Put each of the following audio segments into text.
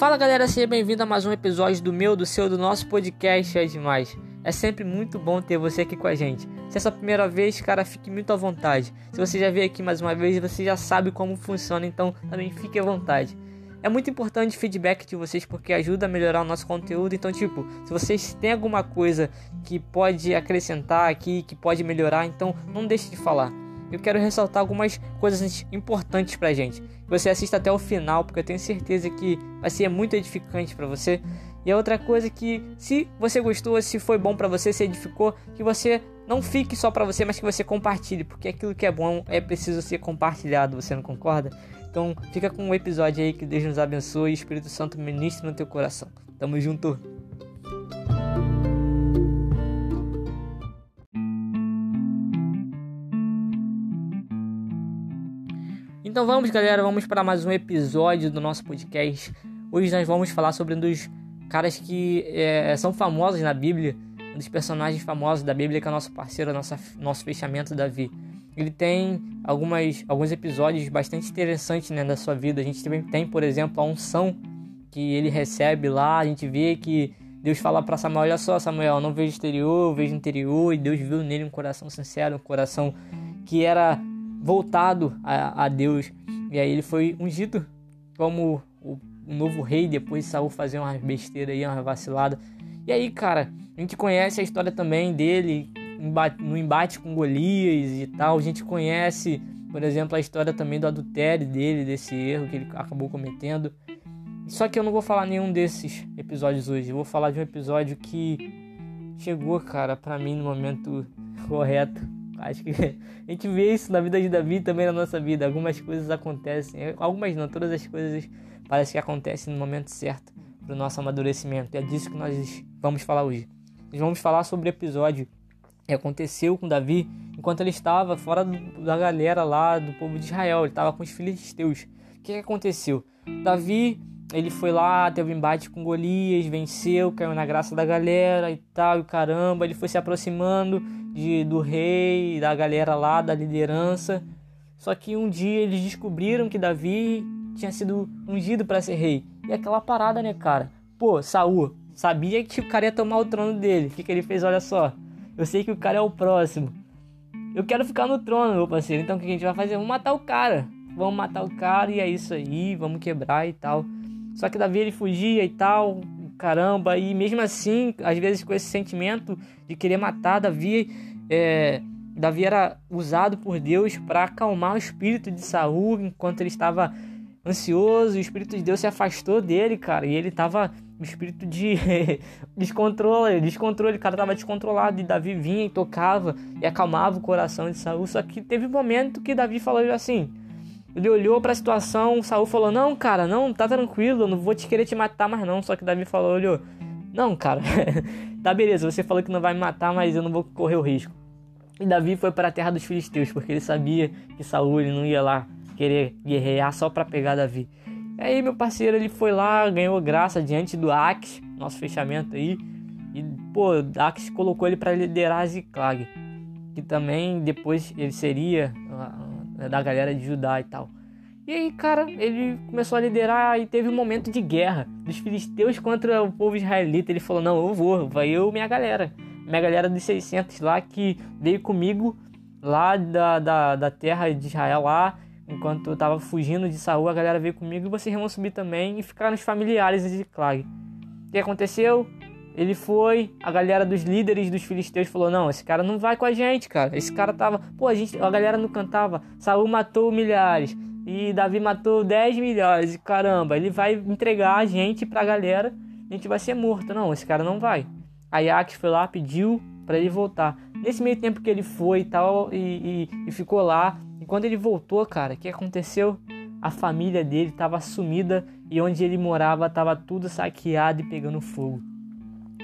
Fala galera, seja bem-vindo a mais um episódio do meu, do seu, do nosso podcast É Demais. É sempre muito bom ter você aqui com a gente. Se é a sua primeira vez, cara, fique muito à vontade. Se você já veio aqui mais uma vez, você já sabe como funciona, então também fique à vontade. É muito importante o feedback de vocês porque ajuda a melhorar o nosso conteúdo. Então, tipo, se vocês têm alguma coisa que pode acrescentar aqui, que pode melhorar, então não deixe de falar. Eu quero ressaltar algumas coisas importantes pra gente. Você assista até o final, porque eu tenho certeza que vai ser muito edificante para você. E a outra coisa é que se você gostou, se foi bom para você, se edificou, que você não fique só para você, mas que você compartilhe, porque aquilo que é bom é preciso ser compartilhado, você não concorda? Então fica com o um episódio aí que Deus nos abençoe e o Espírito Santo ministre no teu coração. Tamo junto. Então vamos, galera, vamos para mais um episódio do nosso podcast. Hoje nós vamos falar sobre um dos caras que é, são famosos na Bíblia, um dos personagens famosos da Bíblia que é nosso parceiro, nossa, nosso fechamento, Davi. Ele tem algumas, alguns episódios bastante interessantes né, da sua vida. A gente também tem, por exemplo, a unção que ele recebe lá. A gente vê que Deus fala para Samuel: Olha só, Samuel, não vejo exterior, vejo interior. E Deus viu nele um coração sincero, um coração que era voltado a, a Deus. E aí ele foi ungido como o, o novo rei depois de Saul fazer uma besteira aí, uma vacilada. E aí, cara, a gente conhece a história também dele no embate com Golias e tal. A gente conhece, por exemplo, a história também do adultério dele, desse erro que ele acabou cometendo. Só que eu não vou falar nenhum desses episódios hoje. Eu vou falar de um episódio que chegou, cara, para mim no momento correto Acho que a gente vê isso na vida de Davi também na nossa vida. Algumas coisas acontecem, algumas não, todas as coisas parece que acontecem no momento certo para o nosso amadurecimento. É disso que nós vamos falar hoje. Nós vamos falar sobre o episódio que aconteceu com Davi enquanto ele estava fora da galera lá do povo de Israel. Ele estava com os filisteus. O que aconteceu? Davi ele foi lá, teve um embate com Golias, venceu, caiu na graça da galera e tal, e caramba, ele foi se aproximando de, do rei, da galera lá, da liderança. Só que um dia eles descobriram que Davi tinha sido ungido para ser rei. E aquela parada, né, cara? Pô, Saul sabia que o cara ia tomar o trono dele. O que, que ele fez? Olha só. Eu sei que o cara é o próximo. Eu quero ficar no trono, meu parceiro. Então o que a gente vai fazer? Vamos matar o cara. Vamos matar o cara e é isso aí. Vamos quebrar e tal. Só que Davi ele fugia e tal caramba. E mesmo assim, às vezes com esse sentimento de querer matar, Davi, é, Davi era usado por Deus para acalmar o espírito de Saul enquanto ele estava ansioso. O espírito de Deus se afastou dele, cara, e ele estava o espírito de descontrole, descontrole, o cara estava descontrolado e Davi vinha e tocava e acalmava o coração de Saul. Só que teve um momento que Davi falou assim: ele olhou para a situação, Saul falou: "Não, cara, não, tá tranquilo, eu não vou te querer te matar mais não". Só que Davi falou: "Olhou, não, cara. tá beleza, você falou que não vai me matar, mas eu não vou correr o risco". E Davi foi para a terra dos filisteus, porque ele sabia que Saul ele não ia lá querer guerrear só para pegar Davi. E aí, meu parceiro, ele foi lá, ganhou graça diante do Ax, nosso fechamento aí. E, pô, Ax colocou ele para liderar Ziklag, que também depois ele seria né, da galera de Judá e tal. E aí, cara, ele começou a liderar e teve um momento de guerra dos filisteus contra o povo israelita. Ele falou: Não, eu vou, vai eu e minha galera. Minha galera dos 600 lá que veio comigo lá da, da, da terra de Israel lá. Enquanto eu tava fugindo de Saul, a galera veio comigo e vocês vão subir também e ficaram os familiares de Clag. O que aconteceu? Ele foi, a galera dos líderes dos filisteus falou: Não, esse cara não vai com a gente, cara. Esse cara tava. Pô, a, gente, a galera não cantava. Saul matou milhares. E Davi matou 10 milhares. Caramba, ele vai entregar a gente pra galera. A gente vai ser morto. Não, esse cara não vai. A Yaques foi lá, pediu para ele voltar. Nesse meio tempo que ele foi e tal, e, e, e ficou lá. E quando ele voltou, cara, o que aconteceu? A família dele estava sumida e onde ele morava estava tudo saqueado e pegando fogo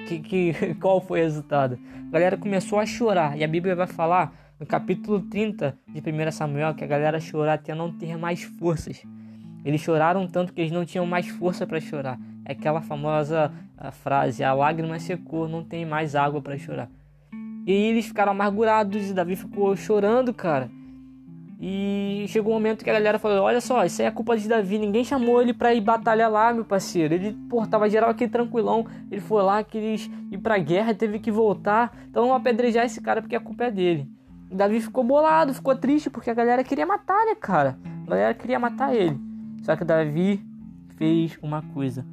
que, que, qual foi o resultado? A galera começou a chorar. E a Bíblia vai falar no capítulo 30 de 1 Samuel que a galera chorar até não ter mais forças. Eles choraram tanto que eles não tinham mais força para chorar. É aquela famosa frase: a lágrima secou, não tem mais água para chorar. E eles ficaram amargurados e Davi ficou chorando, cara. E chegou um momento que a galera falou: Olha só, isso aí é culpa de Davi. Ninguém chamou ele pra ir batalhar lá, meu parceiro. Ele, pô, tava geral aqui tranquilão. Ele foi lá, quis ir pra guerra, teve que voltar. Então vamos apedrejar esse cara porque a culpa é dele. E Davi ficou bolado, ficou triste porque a galera queria matar, né, cara? A galera queria matar ele. Só que Davi fez uma coisa.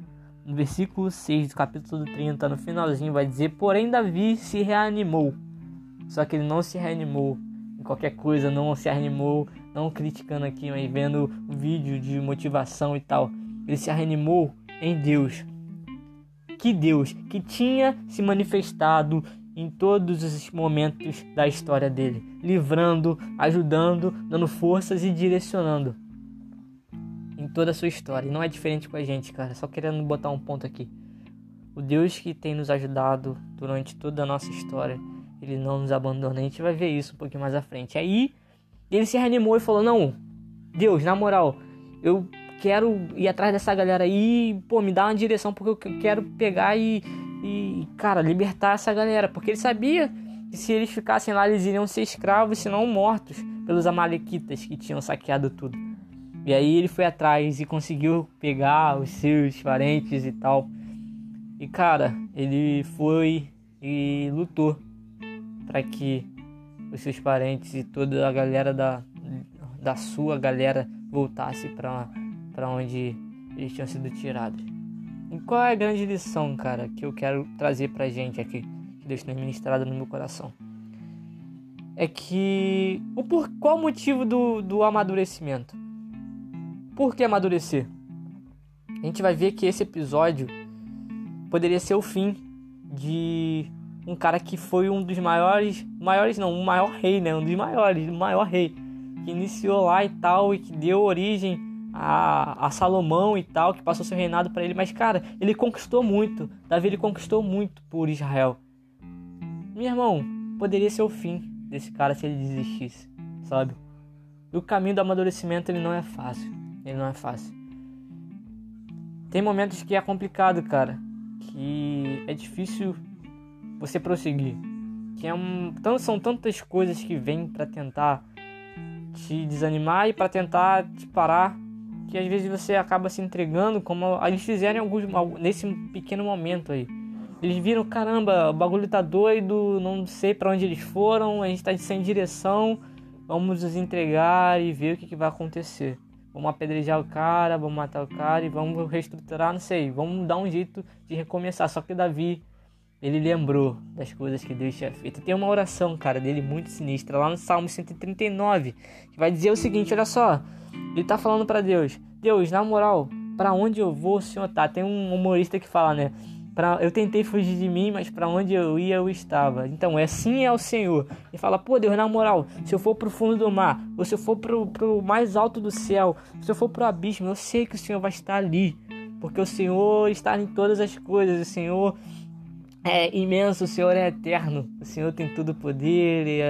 No versículo 6 do capítulo 30, no finalzinho, vai dizer: Porém, Davi se reanimou. Só que ele não se reanimou qualquer coisa, não se animou, não criticando aqui, mas vendo o vídeo de motivação e tal. Ele se reanimou em Deus. Que Deus que tinha se manifestado em todos os momentos da história dele, livrando, ajudando, dando forças e direcionando em toda a sua história. E não é diferente com a gente, cara. Só querendo botar um ponto aqui. O Deus que tem nos ajudado durante toda a nossa história ele não nos abandona. A gente vai ver isso um pouquinho mais à frente. Aí ele se reanimou e falou: Não, Deus, na moral, eu quero ir atrás dessa galera aí, pô, me dá uma direção porque eu quero pegar e, e cara, libertar essa galera. Porque ele sabia que se eles ficassem lá, eles iriam ser escravos, se não mortos, pelos amalequitas que tinham saqueado tudo. E aí ele foi atrás e conseguiu pegar os seus parentes e tal. E cara, ele foi e lutou para que os seus parentes e toda a galera da, da sua galera voltasse para onde eles tinham sido tirados. E qual é a grande lição, cara, que eu quero trazer pra gente aqui, que Deus tem ministrado no meu coração? É que o por qual o motivo do, do amadurecimento? Por que amadurecer? A gente vai ver que esse episódio poderia ser o fim de um cara que foi um dos maiores, maiores não, um maior rei, né? Um dos maiores, o maior rei que iniciou lá e tal e que deu origem a, a Salomão e tal, que passou seu reinado para ele. Mas cara, ele conquistou muito. Davi ele conquistou muito por Israel. Meu irmão, poderia ser o fim desse cara se ele desistisse, sabe? O caminho do amadurecimento ele não é fácil. Ele não é fácil. Tem momentos que é complicado, cara. Que é difícil você prosseguir. Que é um, são tantas coisas que vêm para tentar te desanimar e para tentar te parar que às vezes você acaba se entregando como eles fizeram alguns nesse pequeno momento aí. Eles viram, caramba, o bagulho tá doido, não sei para onde eles foram, a gente tá sem direção, vamos nos entregar e ver o que, que vai acontecer. Vamos apedrejar o cara, vamos matar o cara e vamos reestruturar, não sei, vamos dar um jeito de recomeçar. Só que Davi ele lembrou das coisas que Deus tinha feito. Tem uma oração, cara, dele muito sinistra, lá no Salmo 139, que vai dizer o seguinte: olha só, ele tá falando para Deus: Deus, na moral, para onde eu vou, o Senhor tá? Tem um humorista que fala, né? Pra, eu tentei fugir de mim, mas para onde eu ia, eu estava. Então, é assim é o Senhor. Ele fala, pô, Deus, na moral, se eu for pro fundo do mar, ou se eu for pro, pro mais alto do céu, se eu for pro abismo, eu sei que o Senhor vai estar ali. Porque o Senhor está em todas as coisas, o Senhor é imenso, o Senhor é eterno, o Senhor tem todo o poder, e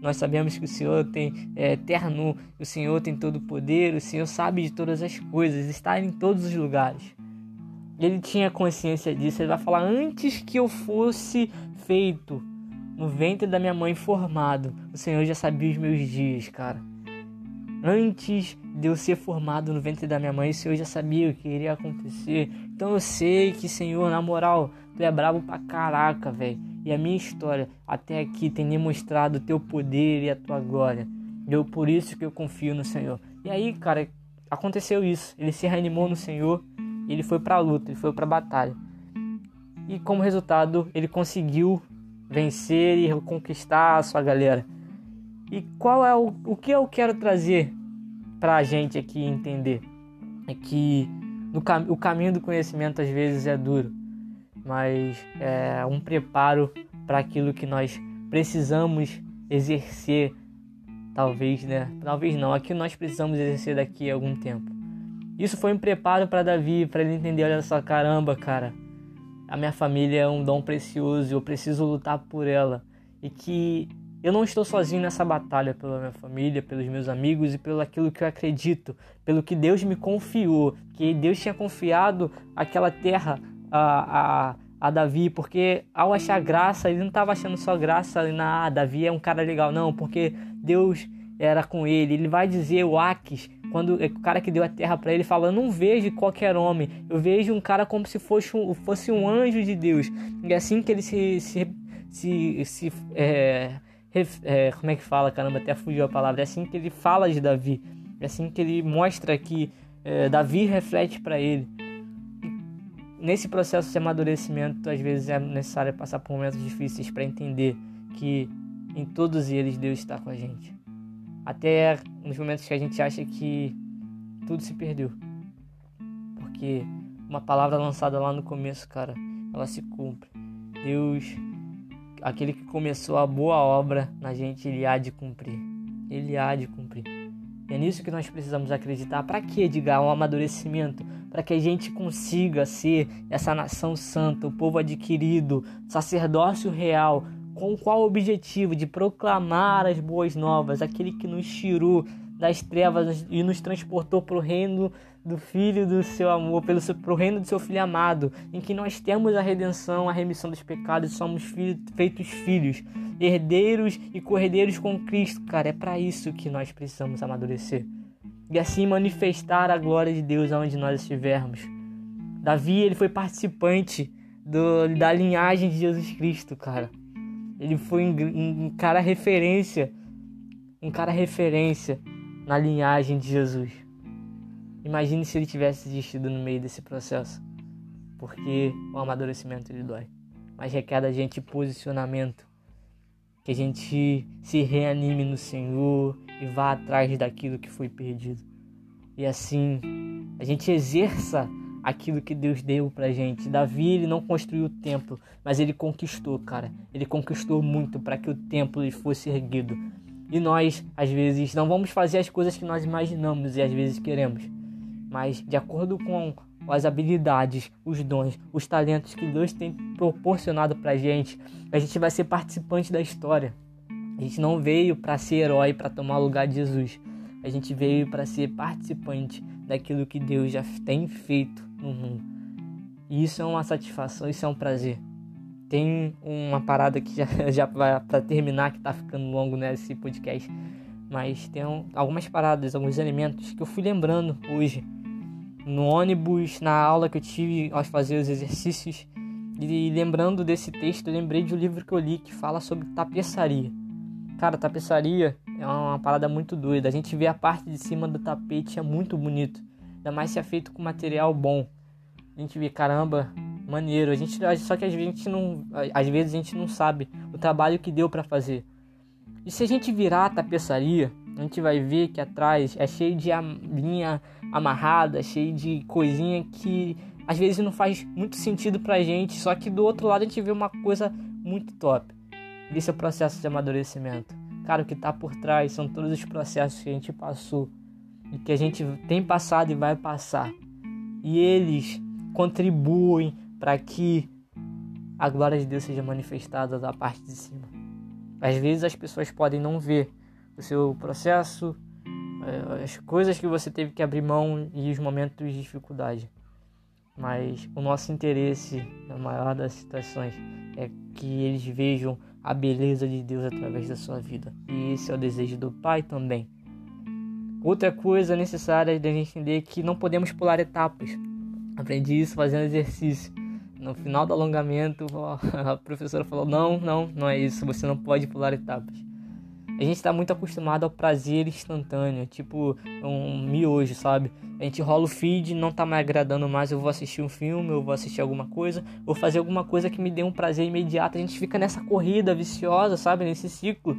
nós sabemos que o Senhor tem, é eterno, o Senhor tem todo o poder, o Senhor sabe de todas as coisas, está em todos os lugares. Ele tinha consciência disso, ele vai falar: Antes que eu fosse feito no ventre da minha mãe formado, o Senhor já sabia os meus dias, cara. Antes de eu ser formado no ventre da minha mãe, o Senhor já sabia o que iria acontecer. Então eu sei que, Senhor, na moral, Tu é brabo pra caraca, velho. E a minha história até aqui tem demonstrado o teu poder e a tua glória. Eu por isso que eu confio no Senhor. E aí, cara, aconteceu isso. Ele se reanimou no Senhor ele foi pra luta, ele foi pra batalha. E como resultado, ele conseguiu vencer e conquistar a sua galera. E qual é o, o que eu quero trazer pra gente aqui entender? É que no, o caminho do conhecimento às vezes é duro mas é um preparo para aquilo que nós precisamos exercer, talvez, né? Talvez não, aquilo nós precisamos exercer daqui a algum tempo. Isso foi um preparo para Davi, para ele entender, olha só, caramba, cara, a minha família é um dom precioso, eu preciso lutar por ela e que eu não estou sozinho nessa batalha pela minha família, pelos meus amigos e pelo aquilo que eu acredito, pelo que Deus me confiou, que Deus tinha confiado aquela terra a, a, a Davi, porque ao achar graça, ele não estava achando só graça na ah, Davi é um cara legal, não, porque Deus era com ele. Ele vai dizer o Aques, quando é o cara que deu a terra para ele, fala: "Não vejo qualquer homem, eu vejo um cara como se fosse um, fosse um anjo de Deus". E é assim que ele se se, se, se é, é, como é que fala, caramba, até fugiu a palavra. É assim que ele fala de Davi. É assim que ele mostra que é, Davi reflete para ele. Nesse processo de amadurecimento, às vezes é necessário passar por momentos difíceis para entender que em todos eles Deus está com a gente. Até nos momentos que a gente acha que tudo se perdeu. Porque uma palavra lançada lá no começo, cara, ela se cumpre. Deus, aquele que começou a boa obra na gente, ele há de cumprir. Ele há de cumprir. É nisso que nós precisamos acreditar. Para que, Edgar? Um amadurecimento. Para que a gente consiga ser essa nação santa, o povo adquirido, sacerdócio real, com qual objetivo? De proclamar as boas novas, aquele que nos tirou das trevas e nos transportou para o reino do Filho do seu amor, pelo pro reino do seu Filho amado, em que nós temos a redenção, a remissão dos pecados somos feitos filhos, herdeiros e cordeiros com Cristo. Cara, é para isso que nós precisamos amadurecer e assim manifestar a glória de Deus aonde nós estivermos. Davi, ele foi participante do, da linhagem de Jesus Cristo, cara. Ele foi um, um cara referência, um cara referência na linhagem de Jesus. Imagine se ele tivesse desistido no meio desse processo, porque o amadurecimento ele dói, mas requer da gente posicionamento, que a gente se reanime no Senhor e vá atrás daquilo que foi perdido. E assim, a gente exerça aquilo que Deus deu pra gente. Davi, ele não construiu o templo, mas ele conquistou, cara. Ele conquistou muito para que o templo lhe fosse erguido. E nós, às vezes, não vamos fazer as coisas que nós imaginamos e às vezes queremos. Mas de acordo com as habilidades, os dons, os talentos que Deus tem proporcionado pra gente, a gente vai ser participante da história. A gente não veio para ser herói, para tomar o lugar de Jesus. A gente veio para ser participante daquilo que Deus já tem feito no mundo. E isso é uma satisfação, isso é um prazer. Tem uma parada que já, já para terminar, que tá ficando longo nesse podcast. Mas tem um, algumas paradas, alguns elementos que eu fui lembrando hoje. No ônibus, na aula que eu tive ao fazer os exercícios. E lembrando desse texto, eu lembrei de um livro que eu li que fala sobre tapeçaria. Cara, tapeçaria é uma parada muito doida. A gente vê a parte de cima do tapete, é muito bonito. Ainda mais se é feito com material bom. A gente vê, caramba, maneiro. A gente, só que a gente não, às vezes a gente não sabe o trabalho que deu para fazer. E se a gente virar a tapeçaria, a gente vai ver que atrás é cheio de linha amarrada, cheio de coisinha que às vezes não faz muito sentido pra gente, só que do outro lado a gente vê uma coisa muito top. Esse é o processo de amadurecimento. Cara, o que tá por trás são todos os processos que a gente passou e que a gente tem passado e vai passar. E eles contribuem para que a glória de Deus seja manifestada da parte de cima. Às vezes as pessoas podem não ver o seu processo, eh, as coisas que você teve que abrir mão e os momentos de dificuldade. Mas o nosso interesse, na maior das situações, é que eles vejam a beleza de Deus através da sua vida. E esse é o desejo do Pai também. Outra coisa necessária de a gente entender é que não podemos pular etapas. Aprendi isso fazendo exercício. No final do alongamento, a professora falou: Não, não, não é isso, você não pode pular etapas. A gente está muito acostumado ao prazer instantâneo, tipo um miojo, sabe? A gente rola o feed, não tá me agradando mais, eu vou assistir um filme, eu vou assistir alguma coisa, vou fazer alguma coisa que me dê um prazer imediato. A gente fica nessa corrida viciosa, sabe? Nesse ciclo,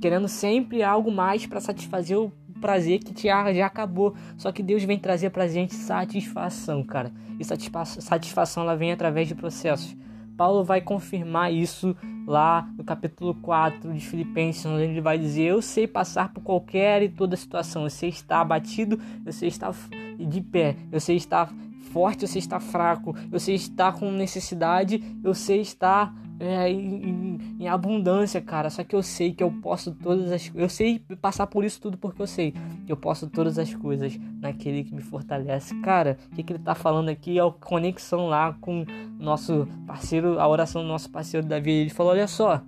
querendo sempre algo mais para satisfazer o prazer que já, já acabou. Só que Deus vem trazer pra gente satisfação, cara. E satisfação ela vem através de processos. Paulo vai confirmar isso lá no capítulo 4 de Filipenses, onde ele vai dizer: Eu sei passar por qualquer e toda situação, eu sei estar abatido, eu sei estar de pé, eu sei estar forte, eu sei estar fraco, eu sei estar com necessidade, eu sei estar é, em, em, abundância, cara. Só que eu sei que eu posso todas as Eu sei passar por isso tudo porque eu sei que eu posso todas as coisas naquele que me fortalece. Cara, o que, que ele tá falando aqui é a conexão lá com nosso parceiro, a oração do nosso parceiro Davi. Ele falou: Olha só,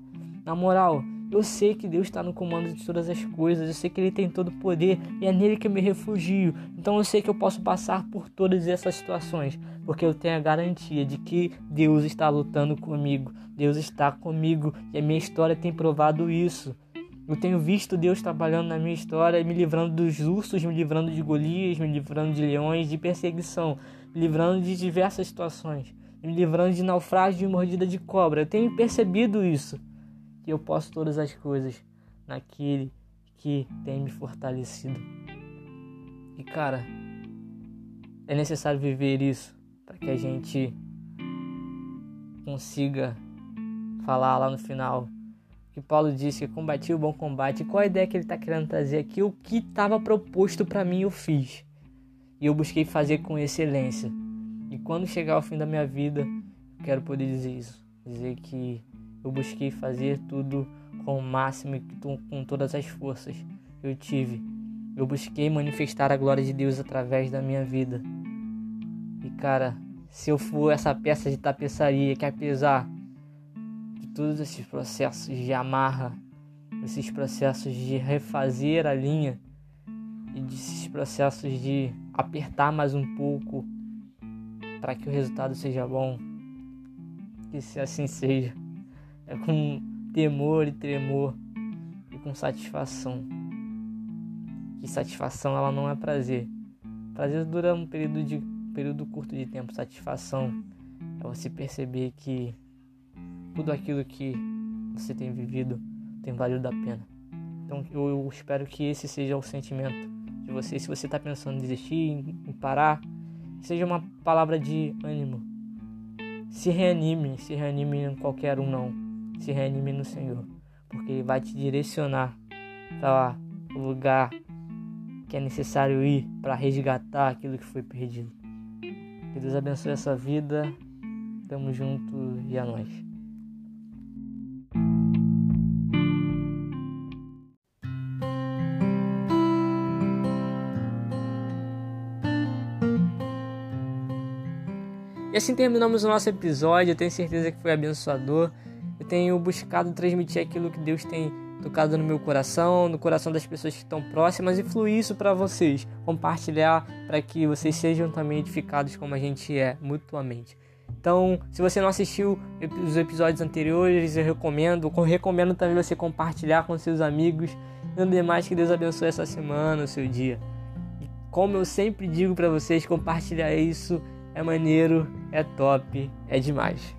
na moral, Eu sei que Deus está no comando de todas as coisas, eu sei que Ele tem todo o poder e é nele que eu me refugio. Então eu sei que eu posso passar por todas essas situações, porque eu tenho a garantia de que Deus está lutando comigo, Deus está comigo e a minha história tem provado isso. Eu tenho visto Deus trabalhando na minha história, me livrando dos ursos, me livrando de Golias, me livrando de leões, de perseguição, me livrando de diversas situações, me livrando de naufrágio e mordida de cobra. Eu tenho percebido isso que eu posso todas as coisas naquele que tem me fortalecido. E cara, é necessário viver isso para que a gente consiga falar lá no final que Paulo disse que combati o bom combate. Qual a ideia que ele está querendo trazer aqui? O que estava proposto para mim eu fiz e eu busquei fazer com excelência. E quando chegar ao fim da minha vida, quero poder dizer isso, dizer que eu busquei fazer tudo com o máximo e com todas as forças que eu tive. Eu busquei manifestar a glória de Deus através da minha vida. E cara, se eu for essa peça de tapeçaria que apesar de todos esses processos de amarra, esses processos de refazer a linha e desses processos de apertar mais um pouco para que o resultado seja bom, que se assim seja é com temor e tremor e com satisfação. Que satisfação ela não é prazer. Prazer dura um período de período curto de tempo. Satisfação é você perceber que tudo aquilo que você tem vivido tem valido a pena. Então eu espero que esse seja o sentimento de você. Se você está pensando em desistir, em parar, seja uma palavra de ânimo. Se reanime, se reanime em qualquer um não se reanime no Senhor, porque Ele vai te direcionar para o lugar que é necessário ir para resgatar aquilo que foi perdido. Que Deus abençoe essa vida. Tamo junto e a nós. E assim terminamos o nosso episódio. Eu tenho certeza que foi abençoador. Eu tenho buscado transmitir aquilo que Deus tem tocado no meu coração, no coração das pessoas que estão próximas e fluir isso para vocês, compartilhar para que vocês sejam também edificados como a gente é mutuamente. Então, se você não assistiu os episódios anteriores, eu recomendo. Eu recomendo também você compartilhar com seus amigos. Não demais que Deus abençoe essa semana, o seu dia. E como eu sempre digo para vocês, compartilhar isso é maneiro, é top, é demais.